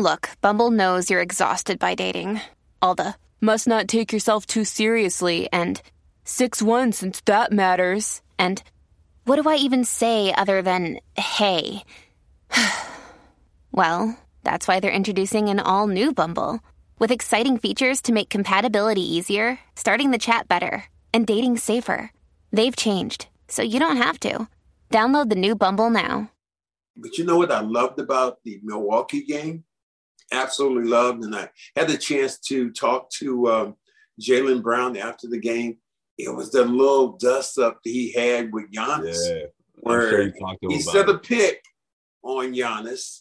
Look, Bumble knows you're exhausted by dating. All the must not take yourself too seriously and 6-1 since that matters. And what do I even say other than hey? well, that's why they're introducing an all new Bumble with exciting features to make compatibility easier, starting the chat better, and dating safer. They've changed, so you don't have to. Download the new Bumble now. But you know what I loved about the Milwaukee game? Absolutely loved, and I had the chance to talk to um, Jaylen Brown after the game. It was the little dust up that he had with Giannis, Yeah, where sure he set a pick on Giannis.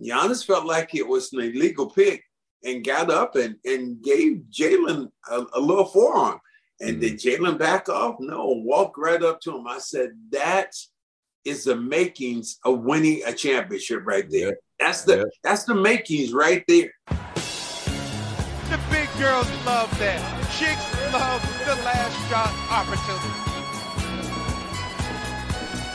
Giannis felt like it was an illegal pick and got up and, and gave Jaylen a, a little forearm. And Mm-hmm. did Jaylen back off? No, walked right up to him. I said, that is the makings of winning a championship right there. That's the Yeah. that's the makings right there. The big girls love that. Chicks love the last shot opportunity.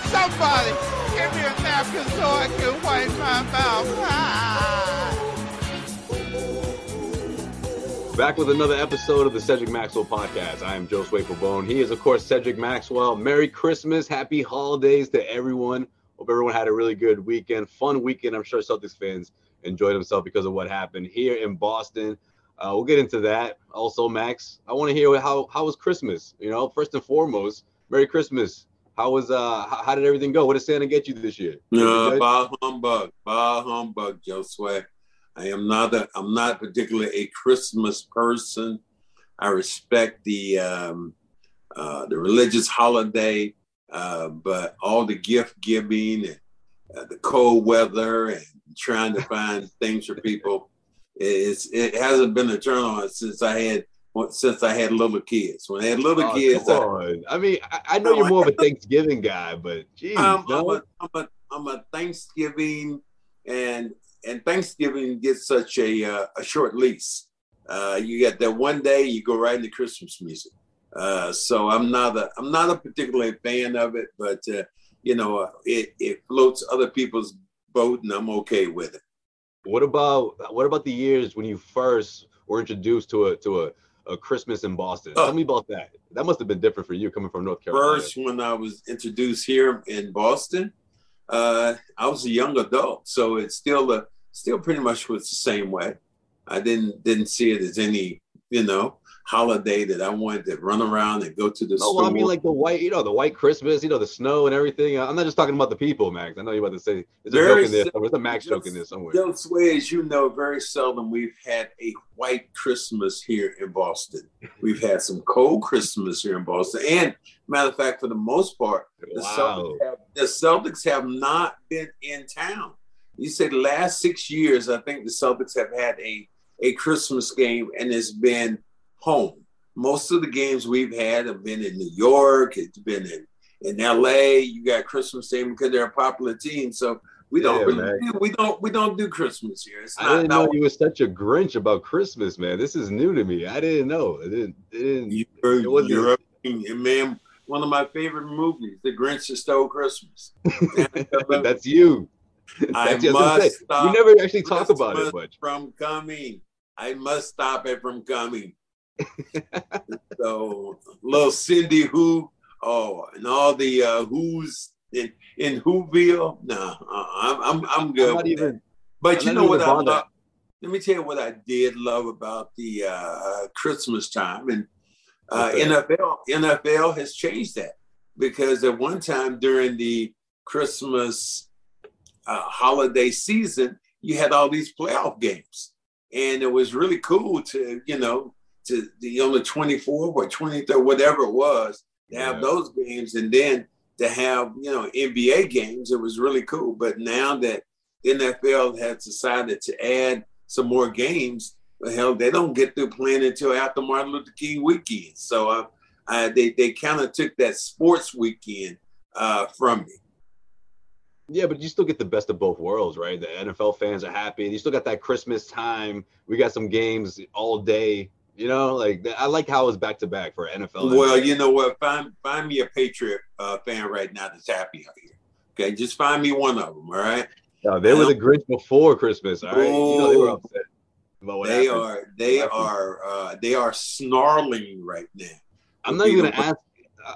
Somebody give me a napkin so I can wipe my mouth. Ah. Back with another episode of the Cedric Maxwell podcast. I am Joe Swapelbone. He is, of course, Cedric Maxwell. Merry Christmas, happy holidays to everyone. Hope everyone had a really good weekend, fun weekend. I'm sure Celtics fans enjoyed themselves because of what happened here in Boston. Uh, we'll get into that. Also, Max, I want to hear how how was Christmas. You know, first and foremost, Merry Christmas. How was uh how, how did everything go? What did Santa get you this year? No, bah humbug, bah humbug, Joe Swag. I am not a, I'm not particularly a Christmas person. I respect the um, uh, the religious holiday, uh, but all the gift giving and uh, the cold weather and trying to find things for people, it's it hasn't been a turn on since I had since I had little kids. When I had little Oh, kids, I. I mean, I, I know you're more of a Thanksgiving guy, but geez, I'm. I'm, a, I'm, a, I'm a Thanksgiving and and Thanksgiving gets such a uh, a short lease. Uh, you get that one day, you go right into Christmas music. Uh, so I'm not a I'm not a particular fan of it, but uh, you know uh, it it floats other people's boat, and I'm okay with it. What about what about the years when you first were introduced to a to a, a Christmas in Boston? Oh. Tell me about that. That must have been different for you coming from North Carolina. First, when I was introduced here in Boston, uh, I was a young adult, so it's still a still pretty much was the same way. I didn't didn't see it as any you know holiday that I wanted to run around and go to the No, store. I mean like the white, you know, the white Christmas, you know, the snow and everything. I'm not just talking about the people, Max. I know you're about to say there's a joke in there. There's a Max joke in there somewhere. Joe Sway, as you know, very seldom we've had a white Christmas here in Boston. We've had some cold Christmas here in Boston, and matter of fact, for the most part, the Wow. Celtics have, the Celtics have not been in town. You say the last six years, I think the Celtics have had a a Christmas game, and it's been home. Most of the games we've had have been in New York. It's been in in L.A. You got Christmas Day because they're a popular team, so we don't Yeah, really man. we don't we don't do Christmas here. It's I didn't not know you were such a Grinch about Christmas, man. This is new to me. I didn't know. It didn't. It didn't. You're, It wasn't- you're a- man. One of my favorite movies, The Grinch That Stole Christmas. That's you. I you. I was gonna say, must stop you never actually talk about it much. from coming. I must stop it from coming. so little Cindy Who, oh, and all the uh, Who's in in Whoville. No, uh, I'm I'm I'm good. I'm even. But I'm you know what I love? Let me tell you what I did love about the uh, Christmas time, and uh, Okay. NFL NFL has changed that because at one time during the Christmas uh, holiday season, you had all these playoff games, and it was really cool to you know to the on the 24th or 23rd, whatever it was, to have Yeah. those games, and then to have you know NBA games. It was really cool. But now that NFL has decided to add some more games. Hell, they don't get through playing until after Martin Luther King weekend. So uh, uh, they they kind of took that sports weekend uh, from me. Yeah, but you still get the best of both worlds, right? The NFL fans are happy. You still got that Christmas time. We got some games all day. You know, like I like how it's back to back for NFL. Well, you know what? Find find me a Patriot uh, fan right now that's happy out here. Okay, just find me one of them. All right. No, they were the Grinch before Christmas. All right, you know they were upset. they happened. are. They are. Uh, they are snarling right now. I'm not even gonna ask.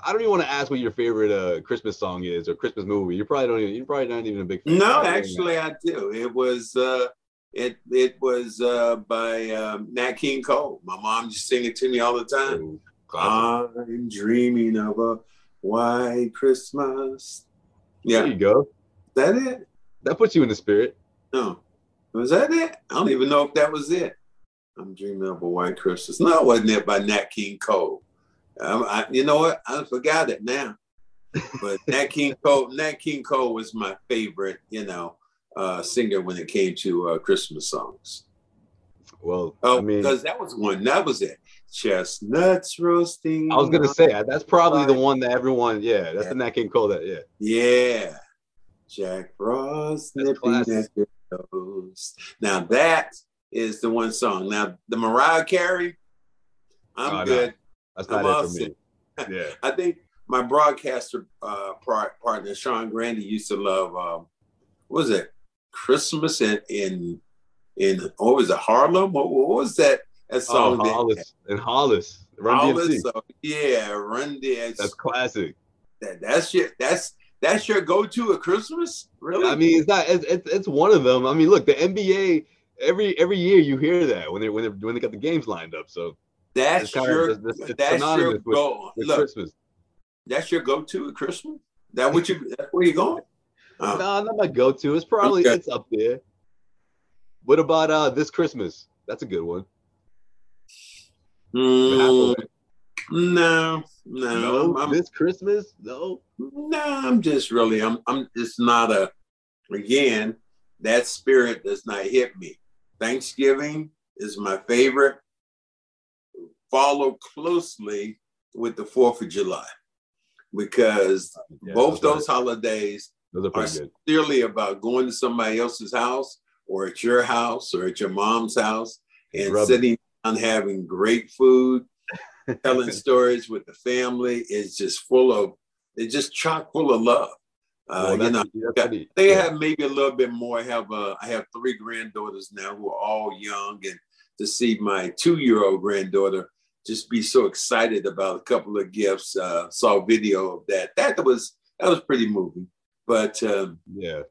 I don't even want to ask what your favorite uh, Christmas song is or Christmas movie. You probably don't even. You're probably not even a big fan. No, actually, I do. It was. Uh, it it was uh, by um, Nat King Cole. My mom just sing it to me all the time. Ooh, I'm dreaming of a white Christmas. Yeah, there you go. Is that it? That puts you in the spirit. No, was that it? I don't even know if that was it. I'm dreaming of a white Christmas. No, it wasn't it by Nat King Cole. I, you know what? I forgot it now. But Nat King Cole, Nat King Cole was my favorite, you know, uh, singer when it came to uh, Christmas songs. Well, oh, I mean, because that was one. That was it. Chestnuts roasting. I was gonna say that's probably the one that everyone. Yeah, that's yeah. the Nat King Cole. That yeah. Yeah. Jack Frost nipping at your toes. Now that is the one song. Now the Mariah Carey, I'm oh, good. No. That's not it for me. Yeah. I think my broadcaster uh, partner Sean Grande used to love. Um, what was it? Christmas in in in what was it? Harlem? What, what was that? That oh, song. Oh, Hollis in Hollis. Run Hollis. So, yeah, Run DMC. That's classic. That, that's your that's that's your go-to at Christmas? Really? I mean, it's not. It's, it's, it's one of them. I mean, look, the NBA every every year you hear that when they when they when they got the games lined up. So that's your of, it's, it's that's your goal. With, Look, Christmas. That's your go-to at Christmas. That what you? That's where you going? Uh, no, not my go-to. It's probably okay. it's up there. What about uh this Christmas? That's a good one. Mm, no, no, no I'm, this Christmas, no, no. I'm just really, I'm, I'm. It's not a. Again, that spirit does not hit me. Thanksgiving is my favorite follow closely with the Fourth of July because yeah, both those, holidays those are, are sincerely about going to somebody else's house or at your house or at your mom's house and Rub sitting down having great food, telling stories with the family is just full of it's just chock full of love. Uh, well, you know, got, they yeah. have maybe a little bit more. I have uh, I have three granddaughters now who are all young, and to see my two-year-old granddaughter just be so excited about a couple of gifts. Uh, saw video of that. That was that was pretty moving. But um, yeah,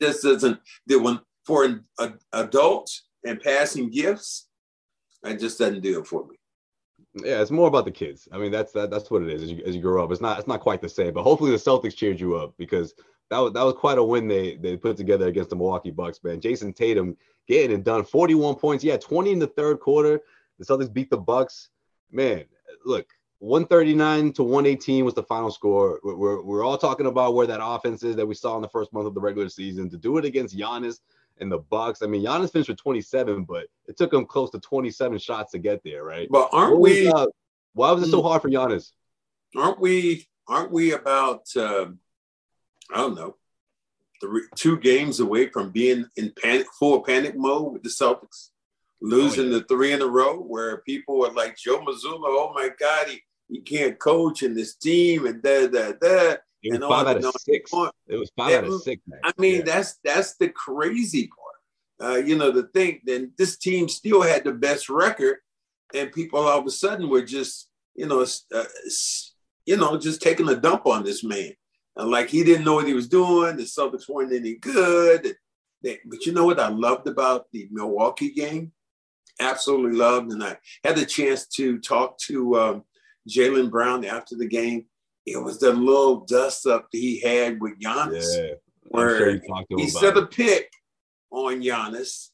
this doesn't the one for an a, adult and passing gifts. It just doesn't do it for me. Yeah, it's more about the kids. I mean, that's that, that's what it is as you, as you grow up. It's not it's not quite the same, but hopefully the Celtics cheered you up because that was that was quite a win they they put together against the Milwaukee Bucks. Man, Jayson Tatum getting it done, 41 points. Yeah, 20 in the third quarter. The Celtics beat the Bucks man, look, 139 to 118 was the final score. We're, we're all talking about where that offense is that we saw in the first month of the regular season. To do it against Giannis and the Bucks, I mean, Giannis finished with 27, but it took him close to 27 shots to get there, right? But aren't was, we? Uh, why was it so hmm. hard for Giannis? Aren't we? Aren't we about? Uh, I don't know. Three, two games away from being in panic, full panic mode with the Celtics losing oh, yeah. the three in a row where people were like Joe Mazzulla, oh my God, he, he can't coach in this team and da da da. It was and five out of six. It was five out of six. Man. I mean, yeah. that's that's the crazy part. Uh, you know, the thing then this team still had the best record, and people all of a sudden were just, you know, uh, you know, just taking a dump on this man. Uh, like he didn't know what he was doing. The Celtics weren't any good. They, but you know what I loved about the Milwaukee game? Absolutely loved. And I had the chance to talk to um, Jaylen Brown after the game. It was the little dust up that he had with Giannis, yeah, where sure he set a pick on Giannis.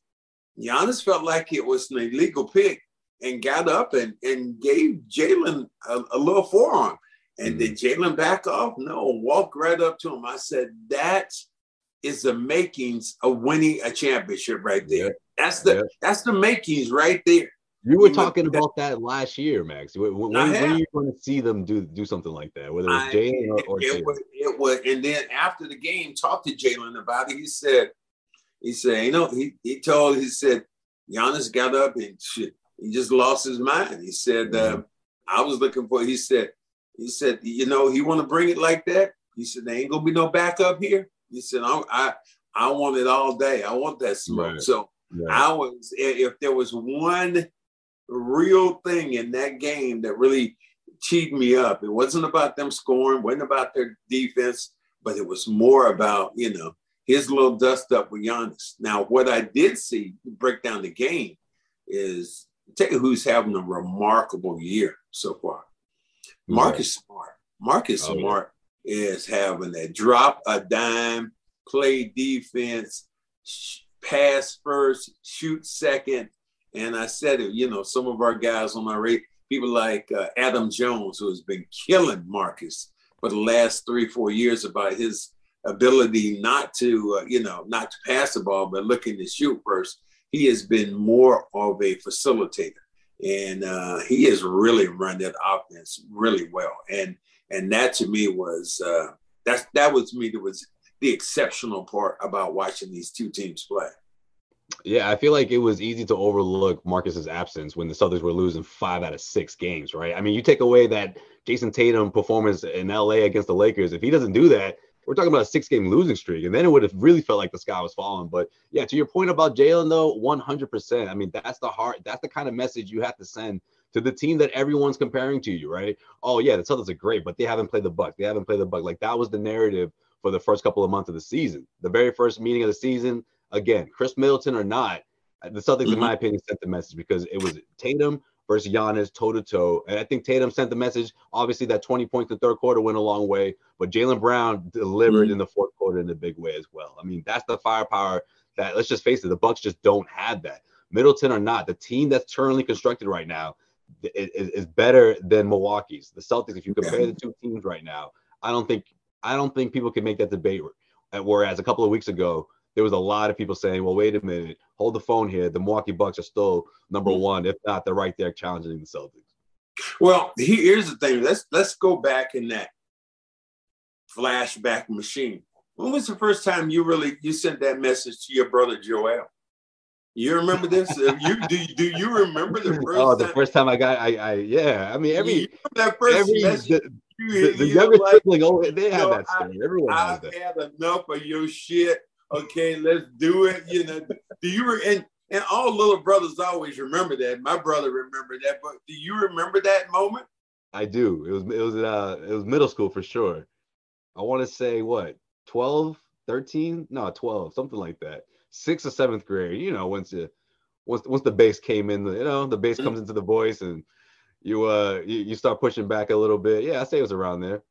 Giannis felt like it was an illegal pick and got up and, and gave Jaylen a, a, little forearm. And mm-hmm. did Jaylen back off? No, walked right up to him. I said, that's the makings of winning a championship right there. That's the yeah. that's the makings right there. You were talking about that last year, Max. When, when, when are you going to see them do do something like that? Whether it's Jaylen or, or it, was, it was, and then after the game, talked to Jaylen about it. He said, he said, you know, he he told, he said, Giannis got up and shit, he just lost his mind. He said, mm-hmm. uh, I was looking for. He said, he said, you know, he want to bring it like that. He said, there ain't gonna be no backup here. He said, I I, I want it all day. I want that smoke. Right. So right. I was, if there was one real thing in that game that really cheated me up. It wasn't about them scoring, wasn't about their defense, but it was more about, you know, his little dust up with Giannis. Now, what I did see break down the game is take who's having a remarkable year so far. Marcus right. Smart. Marcus oh, Smart yeah. is having that drop a dime, play defense, pass first, shoot second, and I said it, you know, some of our guys on our rate, people like uh, Adam Jones, who has been killing Marcus for the last three, four years about his ability not to, uh, you know, not to pass the ball, but looking to shoot first. He has been more of a facilitator. And uh, he has really run that offense really well. And and that to me was uh, that's that was me that was the exceptional part about watching these two teams play. Yeah, I feel like it was easy to overlook Marcus's absence when the Celtics were losing five out of six games, right? I mean, you take away that Jayson Tatum performance in LA against the Lakers. If he doesn't do that, we're talking about a six game losing streak. And then it would have really felt like the sky was falling. But yeah, to your point about Jaylen, though, 100%. I mean, that's the heart, that's the kind of message you have to send to the team that everyone's comparing to you, right? Oh, yeah, the Celtics are great, but they haven't played the Buck. They haven't played the Buck. Like that was the narrative for the first couple of months of the season. The very first meeting of the season, again, Khris Middleton or not, the Celtics, mm-hmm. in my opinion, sent the message because it was Tatum versus Giannis toe to toe. And I think Tatum sent the message. Obviously, that 20 points in the third quarter went a long way, but Jaylen Brown delivered mm-hmm. in the fourth quarter in a big way as well. I mean, that's the firepower that, let's just face it, the Bucks just don't have that. Middleton or not, the team that's currently constructed right now is, is better than Milwaukee's. The Celtics, if you compare the two teams right now, I don't think I don't think people can make that debate. Whereas a couple of weeks ago, there was a lot of people saying, well, wait a minute, hold the phone here. The Milwaukee Bucks are still number mm-hmm. one, if not, they're right there challenging the Celtics. Well, here's the thing. Let's let's go back in that flashback machine. When was the first time you really you sent that message to your brother Joel? You remember this? you do, do you remember the first? Oh, the time? first time I got, I, I yeah. I mean, every that first every, the, the, the younger like, sibling, oh, they have that story. Everyone I, has that. I had enough of your shit okay, let's do it. You know, do you re- and and all little brothers always remember that. My brother remembered that, but do you remember that moment? I do. It was it was uh it was middle school for sure. I want to say what 12, 13? No, 12, something like that. Sixth or seventh grade. You know, once you once once the bass came in, you know, the bass mm-hmm. comes into the voice and you uh you, you start pushing back a little bit. Yeah, I say it was around there.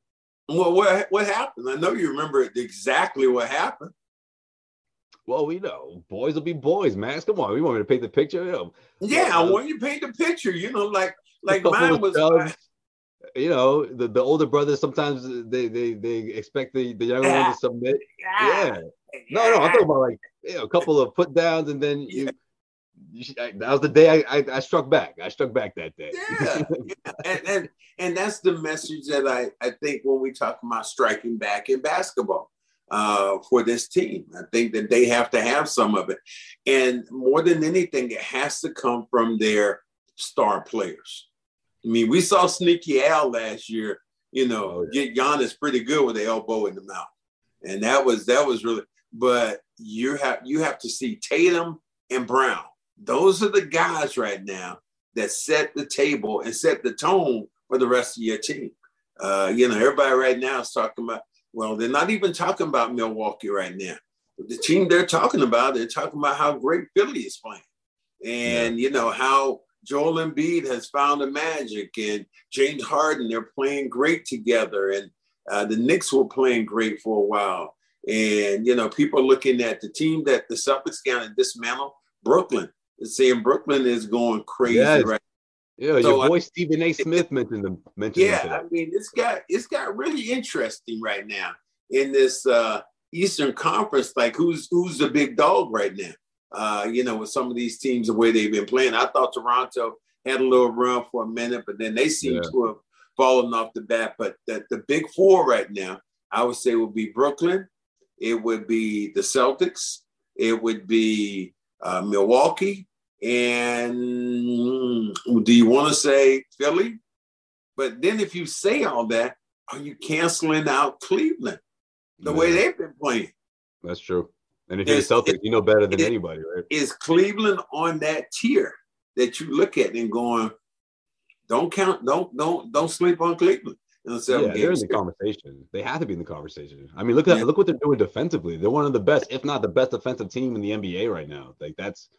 Well, what what happened? I know you remember exactly what happened. Well, we know boys will be boys, Max. Come on, we want me to paint the picture. Yeah, I want you to paint the picture. You know, like like mine was. Like, you know, the, the older brothers sometimes they they they expect the, the younger yeah. one to submit. Yeah. yeah. No, no, I'm talking about like you know, a couple of put downs and then you. Yeah. That was the day I, I, I struck back. I struck back that day. Yeah, yeah. And, and and that's the message that I I think when we talk about striking back in basketball uh, for this team. I think that they have to have some of it. And more than anything, it has to come from their star players. I mean, we saw Sneaky Al last year, you know, oh, get Giannis pretty good with the elbow in the mouth. And that was that was really but you have you have to see Tatum and Brown. Those are the guys right now that set the table and set the tone for the rest of your team. Uh, you know, everybody right now is talking about well, they're not even talking about Milwaukee right now. The team they're talking about, they're talking about how great Philly is playing. And, yeah. you know, how Joel Embiid has found a magic and James Harden, they're playing great together. And uh, the Knicks were playing great for a while. And, you know, people looking at the team that the Celtics got to dismantle, Brooklyn. Saying Brooklyn is going crazy yes. right yeah, so, your boy Stephen A. Smith mentioned them. Mentioned yeah, I mean, it's got it's got really interesting right now in this uh, Eastern Conference, like who's who's the big dog right now? Uh, you know, with some of these teams the way they've been playing. I thought Toronto had a little run for a minute, but then they seem yeah. to have fallen off the bat. But the, the big four right now, I would say would be Brooklyn, it would be the Celtics, it would be uh, Milwaukee, and mm, do you want to say Philly? But then if you say all that, are you canceling out Cleveland the yeah. way they've been playing? That's true. And if you're Celtics, you know better than anybody, right? Is Cleveland on that tier that you look at and going, don't count, don't don't don't sleep on Cleveland. yeah, they're in the conversation. They have to be in the conversation. I mean, look at yeah. look what they're doing defensively. They're one of the best, if not the best, defensive team in the NBA right now. Like that's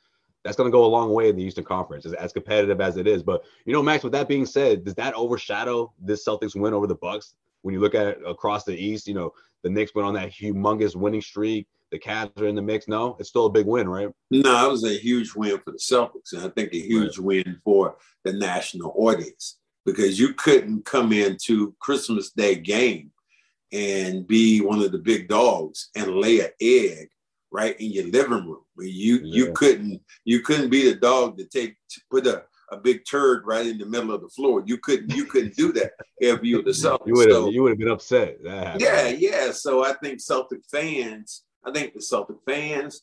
that's going to go a long way in the Eastern Conference, as, as competitive as it is. But you know, Max. With that being said, does that overshadow this Celtics win over the Bucks? When you look at it across the East, you know, the Knicks went on that humongous winning streak. The Cavs are in the mix. No, it's still a big win, right? No, it was a huge win for the Celtics, and I think a huge right. win for the national audience because you couldn't come into Christmas Day game and be one of the big dogs and lay an egg right in your living room. You yeah. you couldn't you couldn't be the dog to take to put a, a big turd right in the middle of the floor. You couldn't you couldn't do that if you were the Celtics. You would have so, you would have been upset. Yeah, yeah. So I think Celtic fans, I think the Celtic fans,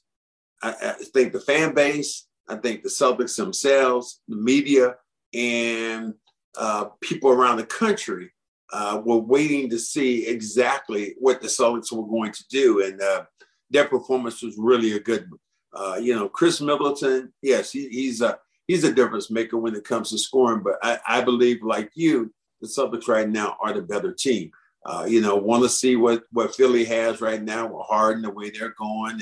I, I think the fan base, I think the Celtics themselves, the media, and uh, people around the country uh, were waiting to see exactly what the Celtics were going to do. And uh, their performance was really a good one. Uh, you know, Khris Middleton, yes, he, he's a he's a difference maker when it comes to scoring. But I, I believe, like you, the Celtics right now are the better team. Uh, you know, want to see what what Philly has right now with Harden, the way they're going.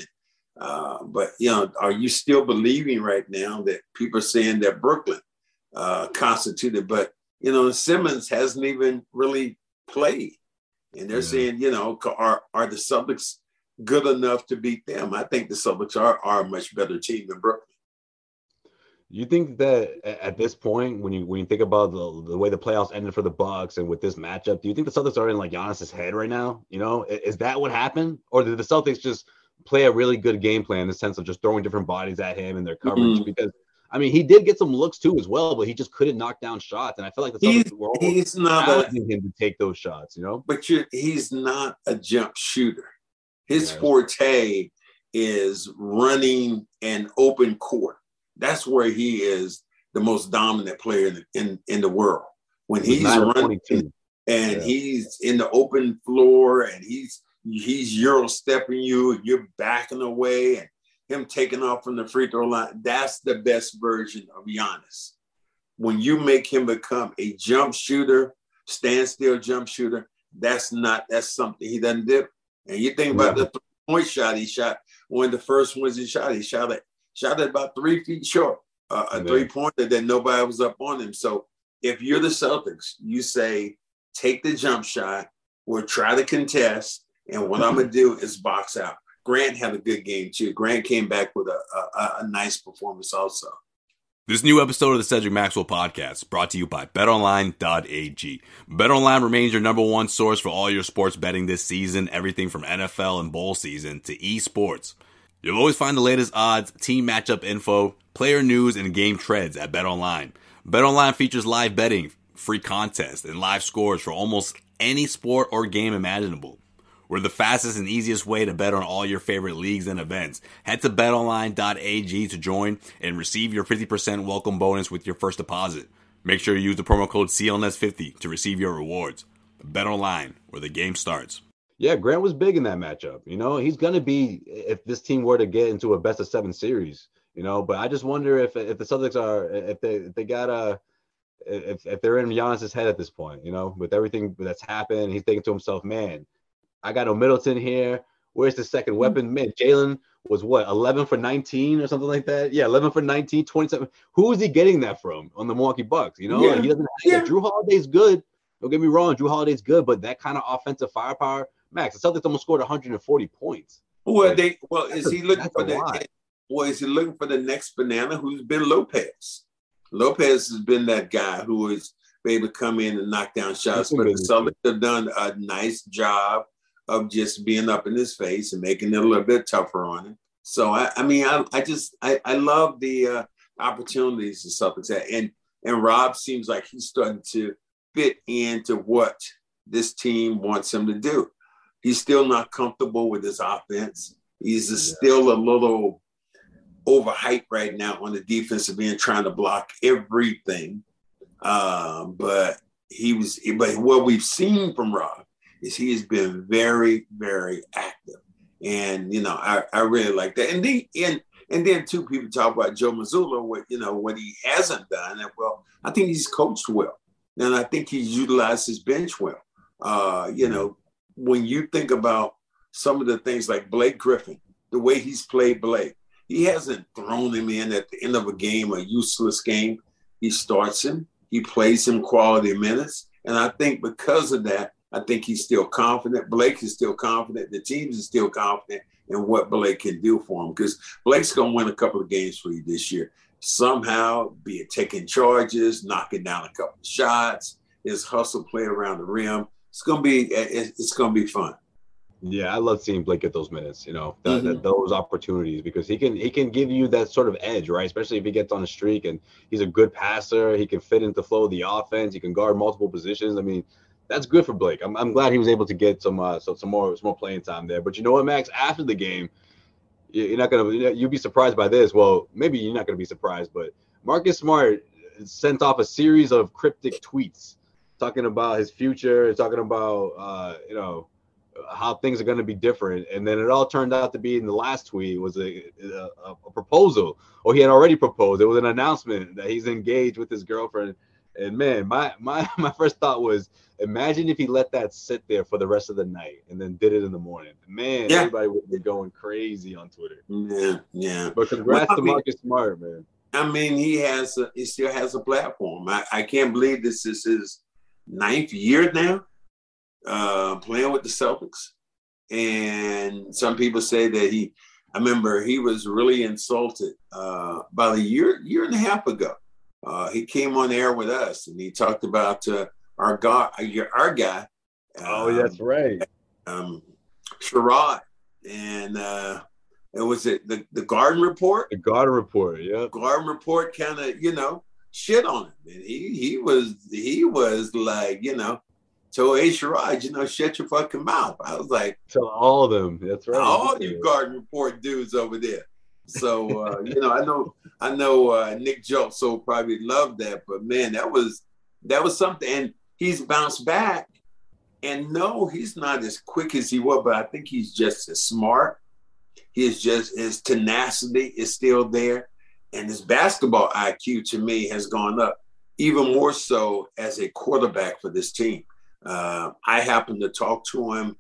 Uh, but you know, are you still believing right now that people are saying that Brooklyn uh, constituted? But you know, Simmons hasn't even really played, and they're yeah. saying, you know, are are the Celtics good enough to beat them. I think the Celtics are, are a much better team than Brooklyn. You think that at this point, when you when you think about the, the way the playoffs ended for the Bucks and with this matchup, do you think the Celtics are in like Giannis's head right now? You know, is that what happened, or did the Celtics just play a really good game plan in the sense of just throwing different bodies at him and their coverage? Mm-hmm. Because I mean, he did get some looks too as well, but he just couldn't knock down shots. And I feel like the Celtics he's, were he's not challenging a, him to take those shots. You know, but he's not a jump shooter. His yeah. forte is running an open court. That's where he is the most dominant player in in, in the world. When he's running and yeah. he's in the open floor and he's he's euro stepping you and you're backing away and him taking off from the free throw line. That's the best version of Giannis. When you make him become a jump shooter, standstill jump shooter, that's not that's something he doesn't do. And you think about the point shot he shot, one of the first ones he shot, he shot it, shot it about three feet short, uh, a three pointer that nobody was up on him. So if you're the Celtics, you say, take the jump shot, we'll try to contest, and what I'm gonna do is box out. Grant had a good game too. Grant came back with a, a, a nice performance also. This new episode of the Cedric Maxwell podcast brought to you by betonline.ag. BetOnline remains your number one source for all your sports betting this season, everything from NFL and bowl season to esports. You'll always find the latest odds, team matchup info, player news, and game trends at BetOnline. BetOnline features live betting, free contests, and live scores for almost any sport or game imaginable. We're the fastest and easiest way to bet on all your favorite leagues and events. Head to betonline.ag to join and receive your 50% welcome bonus with your first deposit. Make sure you use the promo code CLNS50 to receive your rewards. Bet online, where the game starts. Yeah, Grant was big in that matchup. You know, he's going to be if this team were to get into a best of seven series. You know, but I just wonder if if the Celtics are if they if they got a if if they're in Giannis's head at this point. You know, with everything that's happened, he's thinking to himself, man I got no Middleton here. Where's the second hmm. weapon? Man, Jaylen was what 11 for 19 or something like that. Yeah, 11 for 19, 27. Who is he getting that from on the Milwaukee Bucks? You know, yeah. he doesn't. Yeah. Jrue Holiday's good. Don't get me wrong, Jrue Holiday's good, but that kind of offensive firepower, Max, the Celtics almost scored 140 points. Well, like, they well is he looking for the well is he looking for the next banana who's been Lopez? Lopez has been that guy who is able to come in and knock down shots, but the Celtics have done a nice job of just being up in his face and making it a little bit tougher on him. So I, I mean, I, I just I, I love the uh, opportunities and stuff like that. And and Rob seems like he's starting to fit into what this team wants him to do. He's still not comfortable with his offense. He's yeah. still a little overhyped right now on the defensive end, trying to block everything. Uh, but he was, but what we've seen from Rob is he has been very, very active, and you know, I, I really like that. And the and and then two people talk about Joe Mazzulla, what you know what he hasn't done, and well, I think he's coached well, and I think he's utilized his bench well. Uh, you know, when you think about some of the things like Blake Griffin, the way he's played Blake, he hasn't thrown him in at the end of a game, a useless game. He starts him, he plays him quality minutes. And I think because of that, I think he's still confident. Blake is still confident. The teams is still confident in what Blake can do for him because Blake's going to win a couple of games for you this year. Somehow, be it taking charges, knocking down a couple of shots, his hustle play around the rim. It's going to be it's going to be fun. Yeah, I love seeing Blake get those minutes, you know, the, mm-hmm. the, those opportunities because he can he can give you that sort of edge, right? Especially if he gets on a streak and he's a good passer, he can fit into flow of the offense, he can guard multiple positions. I mean, that's good for Blake. I'm, I'm glad he was able to get some uh, so some more some more playing time there. But you know what, Max? After the game, you're not gonna you'll be surprised by this. Well, maybe you're not gonna be surprised, but Marcus Smart sent off a series of cryptic tweets talking about his future, talking about uh, you know how things are going to be different. And then it all turned out to be in the last tweet was a, a, a, proposal, or he had already proposed. It was an announcement that he's engaged with his girlfriend. And man, my my my first thought was, imagine if he let that sit there for the rest of the night and then did it in the morning. Man, yeah. everybody would be going crazy on Twitter. Yeah, yeah. But congrats well, to Marcus mean, Smart, man. I mean, he has a, he still has a platform. I, I can't believe this is his ninth year now uh, playing with the Celtics. And some people say that he, I remember he was really insulted uh, about a year, year and a half ago. Uh, he came on air with us and he talked about uh, our guy, our guy. oh, um, that's right. Um, Sherrod. And uh, it was it the, the Garden Report. The Garden Report, yeah. Garden Report kind of, you know, shit on him. And he he was he was like, you know, told A. Sherrod, you know, shut your fucking mouth. I was like, to all of them. That's right. All you Garden Report dudes over there. So uh, you know, I know, I know uh, Nick so probably loved that, but man, that was that was something. And he's bounced back. And no, he's not as quick as he was, but I think he's just as smart. He's just his tenacity is still there, and his basketball IQ to me has gone up even more so as a quarterback for this team. Uh, I happened to talk to him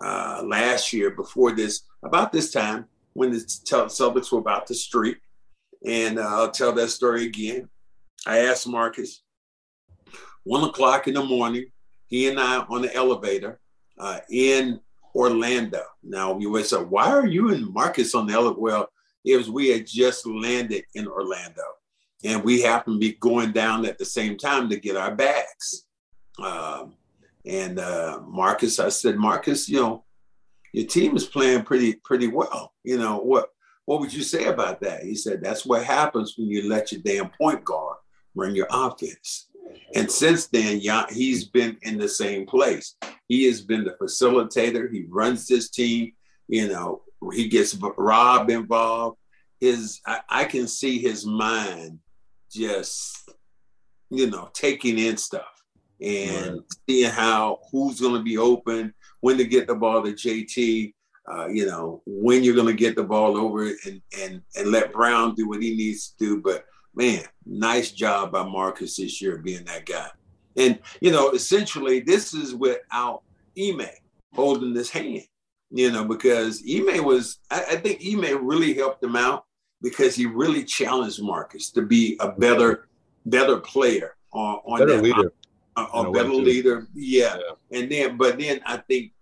uh, last year before this, about this time when the Celtics were about to streak. And uh, I'll tell that story again. I asked Marcus, one o'clock in the morning, he and I on the elevator uh, in Orlando. Now you would say, why are you and Marcus on the elevator? Well, it was we had just landed in Orlando, and we happened to be going down at the same time to get our bags. Um, and uh, Marcus, I said, Marcus, you know, your team is playing pretty pretty well. You know what? What would you say about that? He said, that's what happens when you let your damn point guard run your offense. And since then, he's been in the same place. He has been the facilitator. He runs this team. You know, he gets Rob involved. His, I, I can see his mind just, you know, taking in stuff and right. seeing how who's going to be open, when to get the ball to JT, uh, you know, when you're going to get the ball over and and and let Brown do what he needs to do. But man, nice job by Marcus this year being that guy. And you know, essentially, this is without Ime holding this hand. You know, because Ime was, I, I think Ime really helped him out because he really challenged Marcus to be a better, better player on, on better that leader a, a better leader. Yeah. yeah. And then, but then I think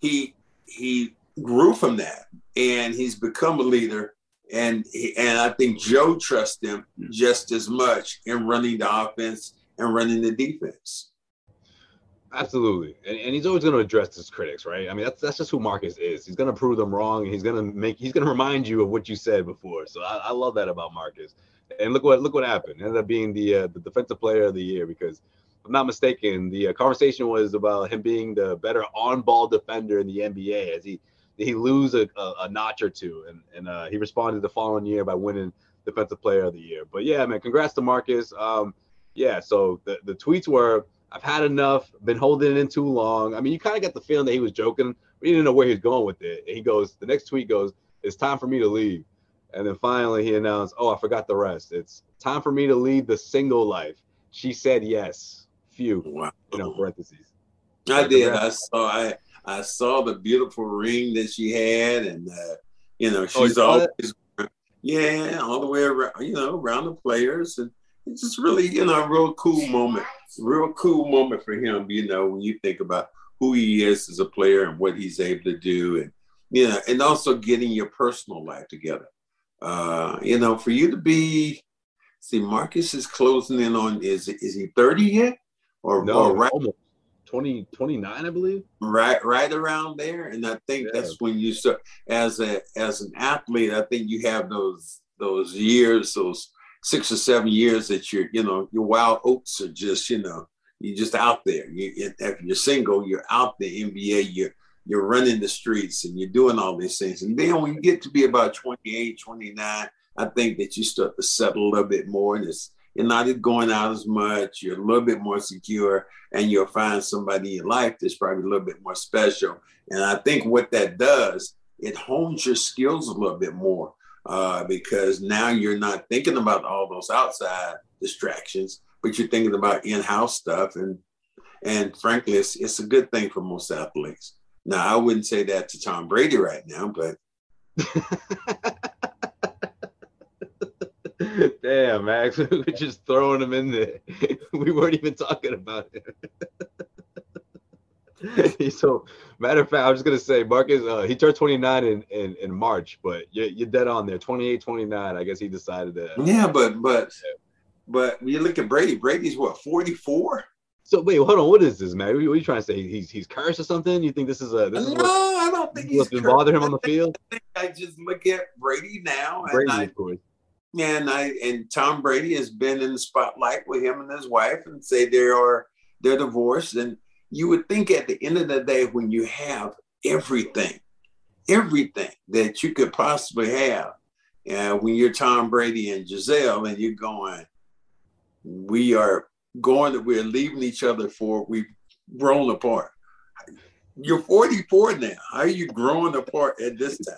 he he grew from that, and he's become a leader. And he, and I think Joe trusts him just as much in running the offense and running the defense. Absolutely, and, and he's always going to address his critics, right? I mean, that's that's just who Marcus is. He's going to prove them wrong. He's going to make he's going to remind you of what you said before. So I, I, love that about Marcus. And look what look what happened. Ended up being the uh, the defensive player of the year because, I'm not mistaken, the uh, conversation was about him being the better on ball defender in the NBA as he he lose a, a, a notch or two, and and uh, he responded the following year by winning defensive player of the year. But yeah, man, congrats to Marcus. Um, yeah, so the the tweets were I've had enough. Been holding it in too long. I mean, you kind of got the feeling that he was joking. We didn't know where he was going with it. And he goes, the next tweet goes, "It's time for me to leave." And then finally he announced, "Oh, I forgot the rest. It's time for me to leave the single life." She said yes. Few. Wow. You know, parentheses. I did. I saw. I I saw the beautiful ring that she had, and uh, you know, oh, she's oh, always, yeah, all the way around. You know, around the players, and it's just really, you know, a real cool moment. Real cool moment for him, you know, when you think about who he is as a player and what he's able to do and you know, and also getting your personal life together. Uh, you know, for you to be see Marcus is closing in on is is he 30 yet? Or, no, or right almost 20 29, I believe. Right right around there. And I think yeah. that's when you start as a as an athlete, I think you have those those years, those six or seven years that you're, you know, your wild oats are just, you know, you're just out there. You, if you're single, you're out the NBA, you're, you're running the streets and you're doing all these things. And then when you get to be about 28, 29, I think that you start to settle a little bit more and it's, you're not going out as much. You're a little bit more secure, and you'll find somebody in life that's probably a little bit more special. And I think what that does, it hones your skills a little bit more uh, because now you're not thinking about all those outside distractions, but you're thinking about in-house stuff. And and frankly, it's it's a good thing for most athletes. Now, I wouldn't say that to Tom Brady right now, but. Damn, Max, we're just throwing him in there. We weren't even talking about it. so matter of fact, I was just gonna say Marcus, uh, he turned 29 in, in, in March, but you're, you're dead on there. 28, 29. I guess he decided that. Yeah, but but but when you look at Brady, Brady's what 44. So wait, hold on. What is this, man? What are you trying to say? He's he's cursed or something? You think this is a this no? Is what, I don't think he's been bother him on the field. I, just look at Brady now, Brady, and I, of course. And I and Tom Brady has been in the spotlight with him and his wife, and say they are they're divorced, and you would think at the end of the day, when you have everything, everything that you could possibly have, uh, when you're Tom Brady and Gisele, and you're going, we are going, we're leaving each other for, we've grown apart. You're 44 now. How are you growing apart at this time?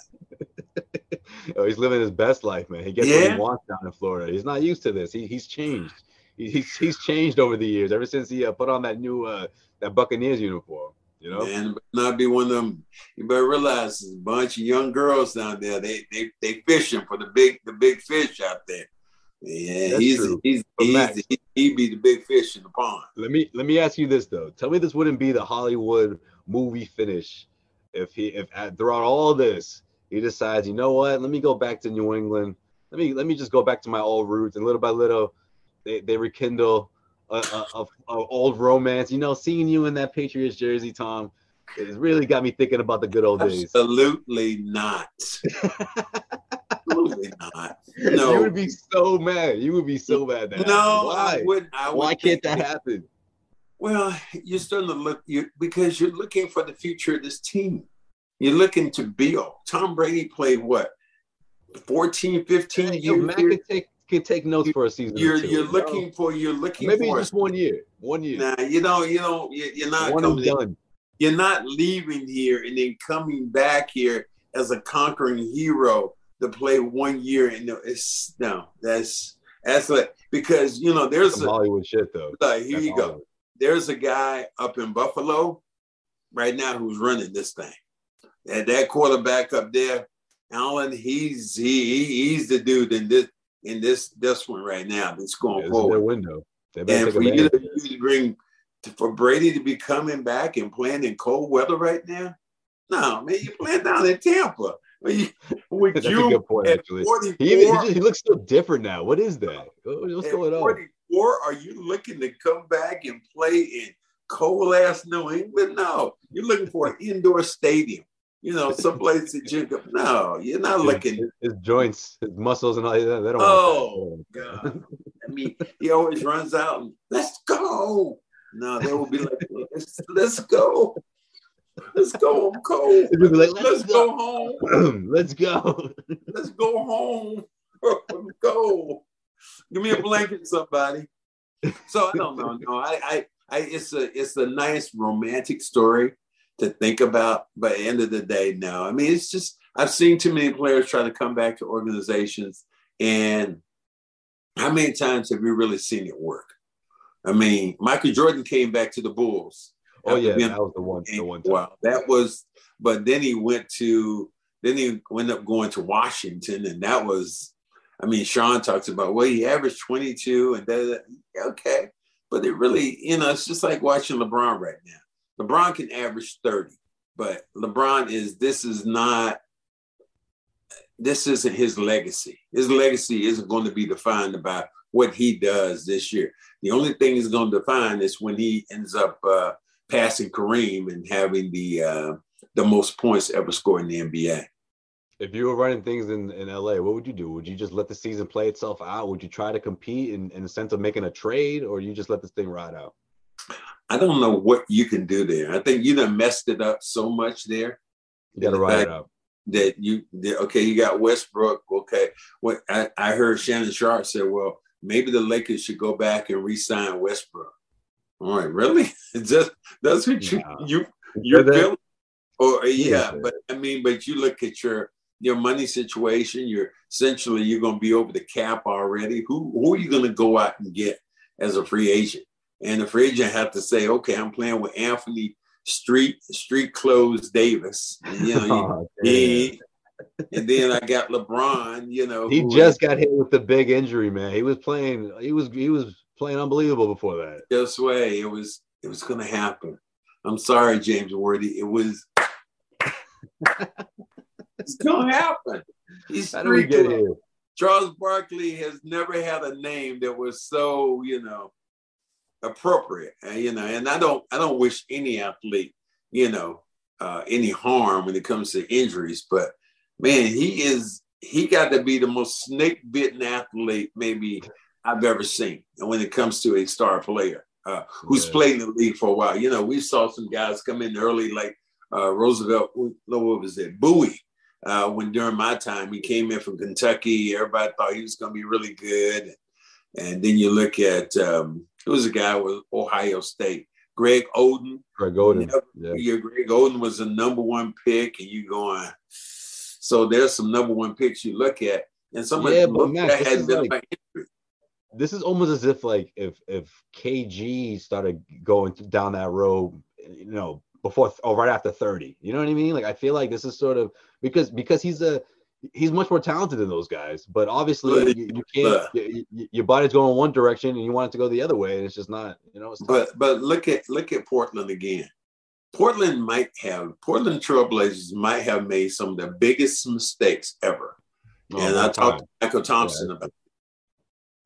Oh, he's living his best life, man. He gets yeah. what he wants down in Florida. He's not used to this. He, he's changed. He, he's he's changed over the years. Ever since he uh, put on that new uh, that Buccaneers uniform. You know, and not be one of them. You better realize there's a bunch of young girls down there. They they they fishing for the big the big fish out there. Yeah, That's he's true. he's, he's he, he be the big fish in the pond. Let me let me ask you this though. Tell me this wouldn't be the Hollywood movie finish if he if throughout all this he decides, you know what, let me go back to New England. Let me let me just go back to my old roots, and little by little, they they rekindle a, a, a, a, old romance. You know, seeing you in that Patriots jersey, Tom, it really got me thinking about the good old days. Absolutely not. Absolutely not. No, you would be so mad. You would be so mad. That no, why? I wouldn't. I Why can't that happen? Well, you're starting to look you because you're looking for the future of this team. You're looking to build. Tom Brady played what 14, 15 years. Could take can take notes for a season. You're you're looking for you're looking maybe for just one year. One year. Nah, you know you know you're not one coming, done. You're not leaving here and then coming back here as a conquering hero to play one year. And no, it's no, that's that's like because you know there's Some a Hollywood shit though. Like here that's you go. There's a guy up in Buffalo right now who's running this thing. And that quarterback up there, Allen, he's he, he's the dude in this in this this one right now that's going yeah, forward. Their window. And for you to, to bring for Brady to be coming back and playing in cold weather right now, no man, you playing down in Tampa. You, with That's you a good point, actually. He, he, he, looks so different now. What is that? What's going on? 44, are you looking to come back and play in cold ass New England. No, you're looking for an indoor stadium. You know, someplace that you go. No, you're not looking. His, joints, his muscles, and all that. They don't. Oh God! I mean, he always runs out and let's go. No, they will be like, let's, let's go. Let's go. I'm cold. Like, let's, let's go. go. home. let's go. let's go home. let's go. Give me a blanket, somebody. So I don't know. No, I, I, I, it's a, it's a nice romantic story to think about. But the end of the day, no. I mean, it's just I've seen too many players try to come back to organizations, and how many times have you really seen it work? I mean, Michael Jordan came back to the Bulls. Oh yeah, that was the one. The one. Time. Wow, that was. But then he went to. Then he ended up going to Washington, and that was. I mean, Sean talks about well, he averaged 22, and that, okay, but it really, you know, it's just like watching LeBron right now. LeBron can average 30, but LeBron is. This is not. This isn't his legacy. His legacy isn't going to be defined by what he does this year. The only thing he's going to define is when he ends up uh, passing Kareem and having the uh, the most points ever scored in the NBA. If you were running things in, in LA, what would you do? Would you just let the season play itself out? Would you try to compete in, in the sense of making a trade, or you just let this thing ride out? I don't know what you can do there. I think you done messed it up so much there. You got to ride it out. That you, that, okay, you got Westbrook. Okay, what I, I heard Shannon Sharpe say, well, maybe the Lakers should go back and re-sign Westbrook. All right, really? Just that's what you no. you you're feeling? Or uh, yeah, but I mean, but you look at your your money situation. You're essentially you're going to be over the cap already. Who who are you going to go out and get as a free agent? And the free agent have to say, okay, I'm playing with Anthony Street Street Clothes Davis. And, you know, oh, he, and then I got LeBron. You know, he just got hit with the big injury, man. He was playing. He was he was playing unbelievable before that. Just way it was it was going to happen. I'm sorry, James Worthy. It was. it's going to happen. He's How do we get here? Charles Barkley has never had a name that was so you know appropriate, and, you know. And I don't I don't wish any athlete you know uh, any harm when it comes to injuries, but man, he is he got to be the most snake bitten athlete maybe I've ever seen. And when it comes to a star player uh, who's yeah. played in the league for a while, you know, we saw some guys come in early, like uh, Roosevelt, what was it, Bowie. Uh, when during my time he came in from Kentucky, everybody thought he was going to be really good. And then you look at um, who was a guy with Ohio State, Greg Oden. Greg Oden. Yeah. yeah, Greg Oden was the number one pick, and you going. So there's some number one picks you look at, and some yeah, of them that had been like, this is almost as if like if if KG started going down that road, you know, before or right after 30. You know what I mean? Like I feel like this is sort of because because he's a he's much more talented than those guys, but obviously you, you can't you, your body's going one direction and you want it to go the other way, and it's just not, you know. but but look at look at Portland again. Portland might have Portland Trailblazers might have made some of the biggest mistakes ever. Oh, and I talked to Mychal Thompson yeah. about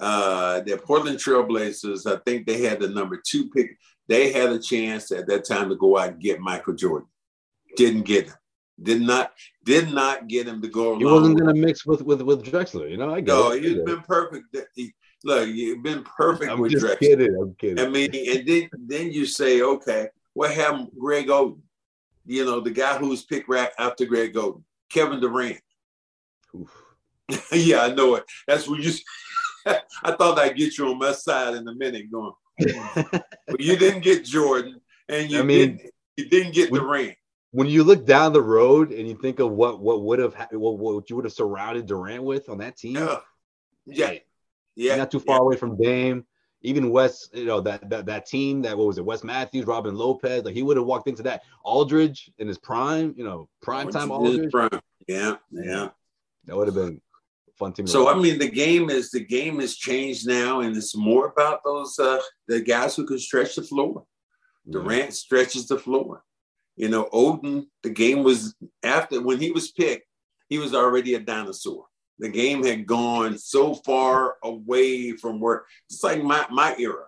uh, the Portland Trailblazers, I think they had the number two pick. They had a chance at that time to go out and get Michael Jordan. Didn't get him. Did not did not get him to go. He wasn't going to mix with with with Drexler. You know, I get no, it. he's been perfect. He, look, you've been perfect I'm with just Drexler. Kidding, I'm kidding. I mean, and then then you say, okay, what happened? Greg Oden, you know, the guy who's picked right after Greg Oden, Kevin Durant. yeah, I know it. That's what you. I thought I'd get you on my side in a minute going. Hmm, but you didn't get Jordan, and you I mean, didn't, you didn't get Durant. When you look down the road and you think of what what would have what, what you would have surrounded Durant with on that team, yeah, yeah, yeah not too far yeah. away from Dame. Even Wes, you know that, that that team that what was it? Wes Matthews, Robin Lopez, like he would have walked into that. Aldridge in his prime, you know, prime time Aldridge. Prime. Yeah, yeah, that would have been fun team. So I mean, the game is the game has changed now, and it's more about those uh, the guys who can stretch the floor. Durant stretches the floor. You know, Oden. The game was after when he was picked, he was already a dinosaur. The game had gone so far away from where it's like my my era.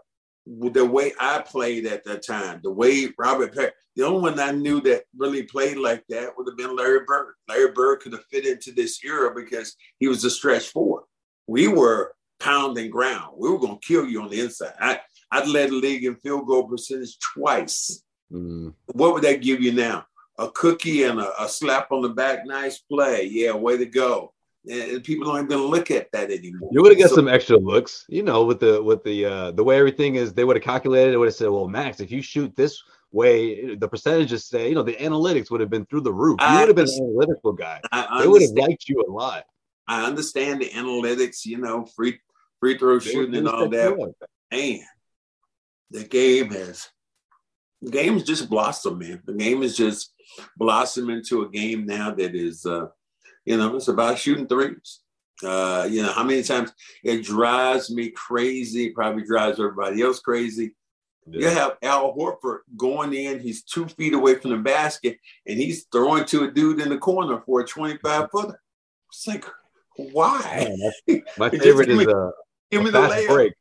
the way I played at that time, the way Robert Parish, the only one I knew that really played like that would have been Larry Bird. Larry Bird could have fit into this era because he was a stretch four. We were pounding ground. We were going to kill you on the inside. I, I'd led the league in field goal percentage twice. Mm. What would that give you now? A cookie and a, a slap on the back, nice play. Yeah, way to go and people aren't even look at that anymore. You would have got so, some extra looks, you know, with the with the uh the way everything is. They would have calculated. They would have said, "Well, Max, if you shoot this way, the percentages say, you know, the analytics would have been through the roof. You would have been an analytical guy. They would have liked you a lot. I understand the analytics, you know, free free throw they shooting and all that. Man, the game has the game is just blossomed, man. The game is just blossomed into a game now that is uh you know, it's about shooting threes. Uh, you know, how many times it drives me crazy, probably drives everybody else crazy. Yeah. You have Al Horford going in, he's two feet away from the basket, and he's throwing to a dude in the corner for a 25 footer. It's like, why? my favorite is uh, give me the fast break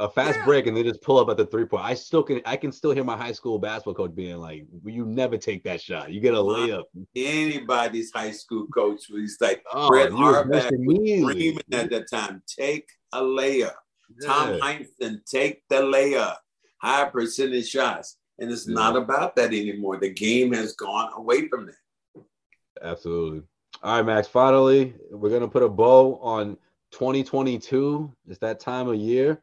a fast yeah. break and they just pull up at the three point. I still can I can still hear my high school basketball coach being like, "You never take that shot. You get a layup." Anybody's high school coach was like, oh, Red Auerbach screaming at that time, "Take a layup." Yeah. Tom Heinsohn, take the layup. High percentage shots, and it's yeah. not about that anymore. The game has gone away from that. Absolutely. All right, Max. Finally, we're gonna put a bow on 2022. It's that time of year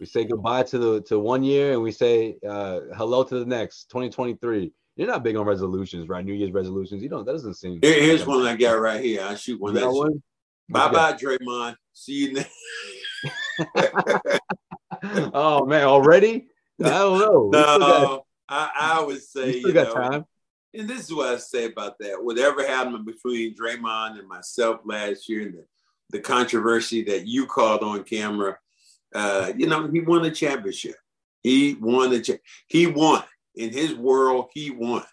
we say goodbye to the to one year and we say uh, hello to the next 2023 you're not big on resolutions right? New year's resolutions. You don't that doesn't seem here, here's one i got right here. I shoot one, that one? bye bye draymond. See you next. Oh man already? I don't know. No got, I, I would say you know, time. and this is what i say about that. Whatever happened between draymond and myself last year and the, the controversy that you called on camera uh, you know, he won a championship. He won a cha- he won in his world. He won,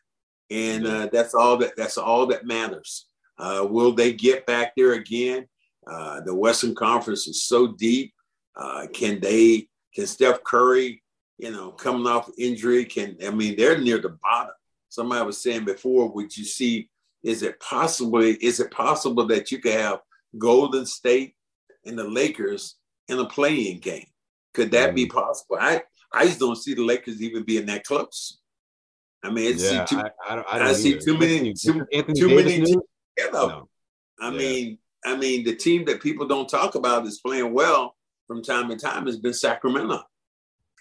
and uh, that's all that that's all that matters. Uh, will they get back there again? Uh, the Western Conference is so deep. Uh, can they? Can Steph Curry? You know, coming off injury, can I mean they're near the bottom. Somebody was saying before, would you see? Is it possibly? Is it possible that you could have Golden State and the Lakers in a playing game. Could that mm be possible? I I just don't see the Lakers even being that close. I mean, it's yeah, too, I, I, don't, I, I see too many too, too many. You know, no. I yeah. mean, I mean, the team that people don't talk about is playing well from time to time has been Sacramento,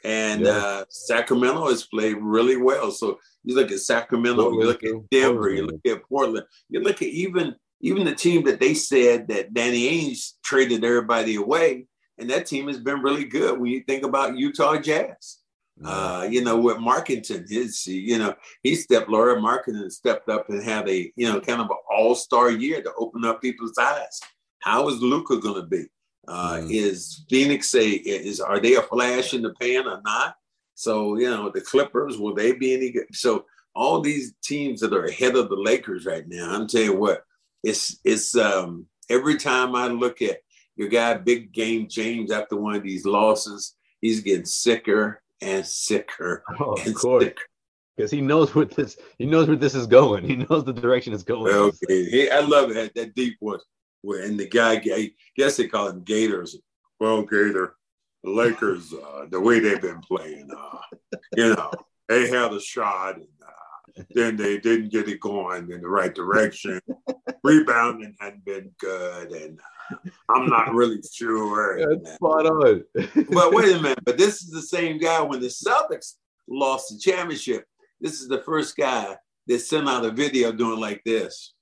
and yeah. uh, Sacramento has played really well. So you look at Sacramento, Portland, you look at Denver, Portland. you look at Portland, you look at even even the team that they said that Danny Ainge traded everybody away and that team has been really good when you think about Utah Jazz. Uh, you know, with Markkanen, his, you know, he stepped, Lauri Markkanen stepped up and had a, you know, kind of an all-star year to open up people's eyes. How is Luka going to be? Uh, mm. Is Phoenix a, is, are they a flash in the pan or not? So, you know, the Clippers, will they be any good? So all these teams that are ahead of the Lakers right now, I'm telling you what, it's, it's, um, every time I look at your guy, Big Game James, after one of these losses, he's getting sicker and sicker. Oh, and of course. Because he knows where this he knows where this is going. He knows the direction it's going. Okay. I love it. That deep one. And the guy, I guess they call him Gators. Well, Gator, the Lakers, uh, the way they've been playing, uh, you know, they had a shot and uh, then they didn't get it going in the right direction. Rebounding hadn't been good, and I'm not really sure. That's spot on. but wait a minute. But this is the same guy when the Celtics lost the championship. This is the first guy that sent out a video doing like this.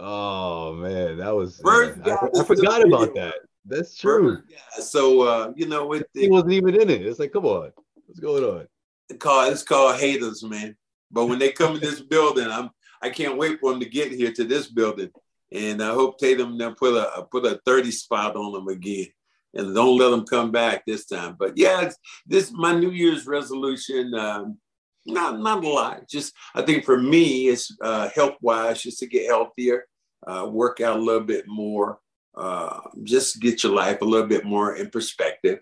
Oh man, that was. First I, I, forgot about that. That's true. Yeah. So uh, you know, it, he wasn't even in it. It's like, come on, what's going on? It's called it's called haters, man. But when they come in this building, I'm I can't wait for them to get here to this building and I hope Tatum then put a put a 30 spot on them again. And don't let them come back this time. But yeah, this my New Year's resolution. Um, not not a lot. Just I think for me, it's uh, health wise, just to get healthier, uh, work out a little bit more, uh, just get your life a little bit more in perspective.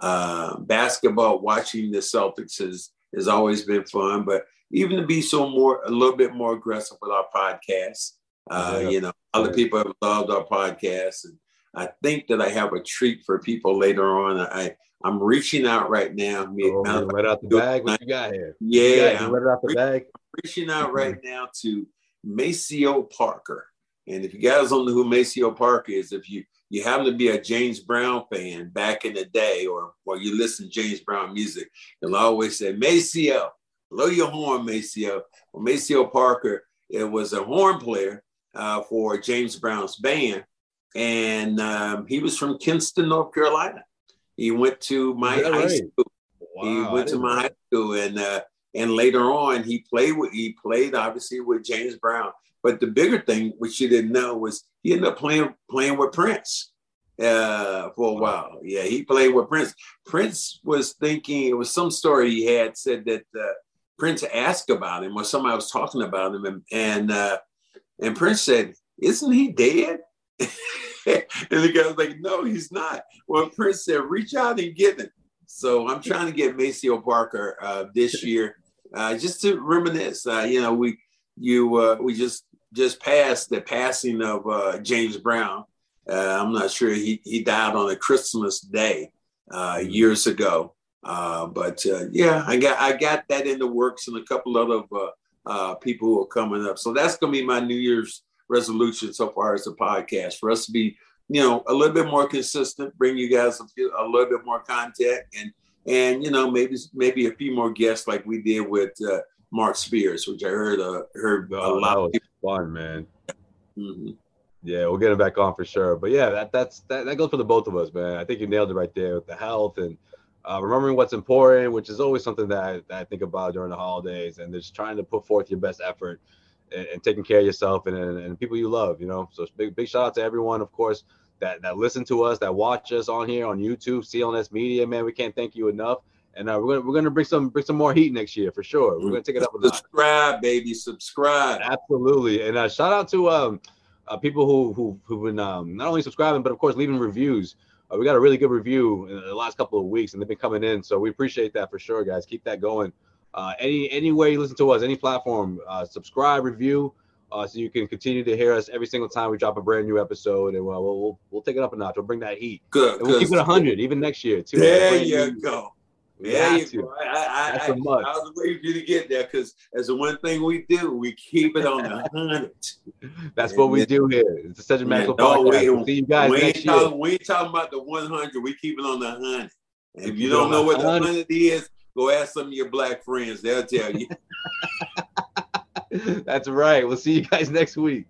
Uh, basketball, watching the Celtics has has always been fun, but even to be so more a little bit more aggressive with our podcast. Uh, yeah. You know, other people have loved our podcast, and I think that I have a treat for people later on. I I'm reaching out right now. Oh, right out the bag. What you got here? Yeah, got right out the bag. Reaching out right now to Maceo Parker. And if you guys don't know who Maceo Parker is, if you you happen to be a James Brown fan back in the day, or or you listen to James Brown music, you'll always say Maceo, blow your horn, Maceo. Well, Maceo Parker, it was a horn player uh, for James Brown's band, and um, he was from Kinston, North Carolina. He went to my high right? school. Wow, he went to my high school, and uh, and later on, he played with he played obviously with James Brown. But the bigger thing, which you didn't know, was he ended up playing playing with Prince uh, for a while. Yeah, he played with Prince. Prince was thinking it was some story he had said that uh, Prince asked about him or somebody was talking about him, and and, uh, and Prince said, "Isn't he dead?" and the guy was like, "No, he's not." Well, Prince said, "Reach out and get him." So I'm trying to get Maceo Parker uh, this year uh, just to reminisce. Uh, you know, we you uh, we just just passed the passing of uh, James Brown. Uh, I'm not sure he he died on a Christmas day uh, mm-hmm. years ago. but yeah, I got I got that in the works and a couple of people who are coming up. So that's going to be my New Year's resolution so far as the podcast for us to be you know a little bit more consistent, bring you guys a, few, a little bit more content and and you know maybe maybe a few more guests like we did with uh, Marc Spears, which I heard uh, heard oh, a lot. That was fun, man. Mm-hmm. Yeah, we'll get him back on for sure. But yeah, that that's that, that goes for the both of us, man. I think you nailed it right there with the health and uh, remembering what's important, which is always something that I, that I, think about during the holidays, and just trying to put forth your best effort and, and taking care of yourself and, and, and people you love. You know, so big big shout out to everyone, of course that that listen to us, that watch us on here on YouTube, CLNS Media, man. We can't thank you enough. And uh, we're gonna we're gonna bring some bring some more heat next year for sure. We're gonna take it up. A subscribe, baby, subscribe. Absolutely, and uh, shout out to um, uh, people who who who've been um, not only subscribing but of course leaving reviews. Uh, we got a really good review in the last couple of weeks, and they've been coming in, so we appreciate that for sure, guys. Keep that going. Uh, any any way you listen to us, any platform, uh, subscribe, review uh, so you can continue to hear us every single time we drop a brand new episode, and we'll we'll, we'll take it up a notch. We'll bring that heat. Good. And we'll keep it hundred even next year too. There you new. go. We you go. I, I, That's I, a must. I was waiting for you to get there because as the one thing we do, we keep it on the hundred. That's and what we do here. It's a Cedric Maxwell no, podcast. We, we'll see you guys we next ain't talking, we ain't talking about the one hundred. We keep it on the hundred. And if you don't know what the hundred is, go ask some of your black friends. They'll tell you. That's right. We'll see you guys next week.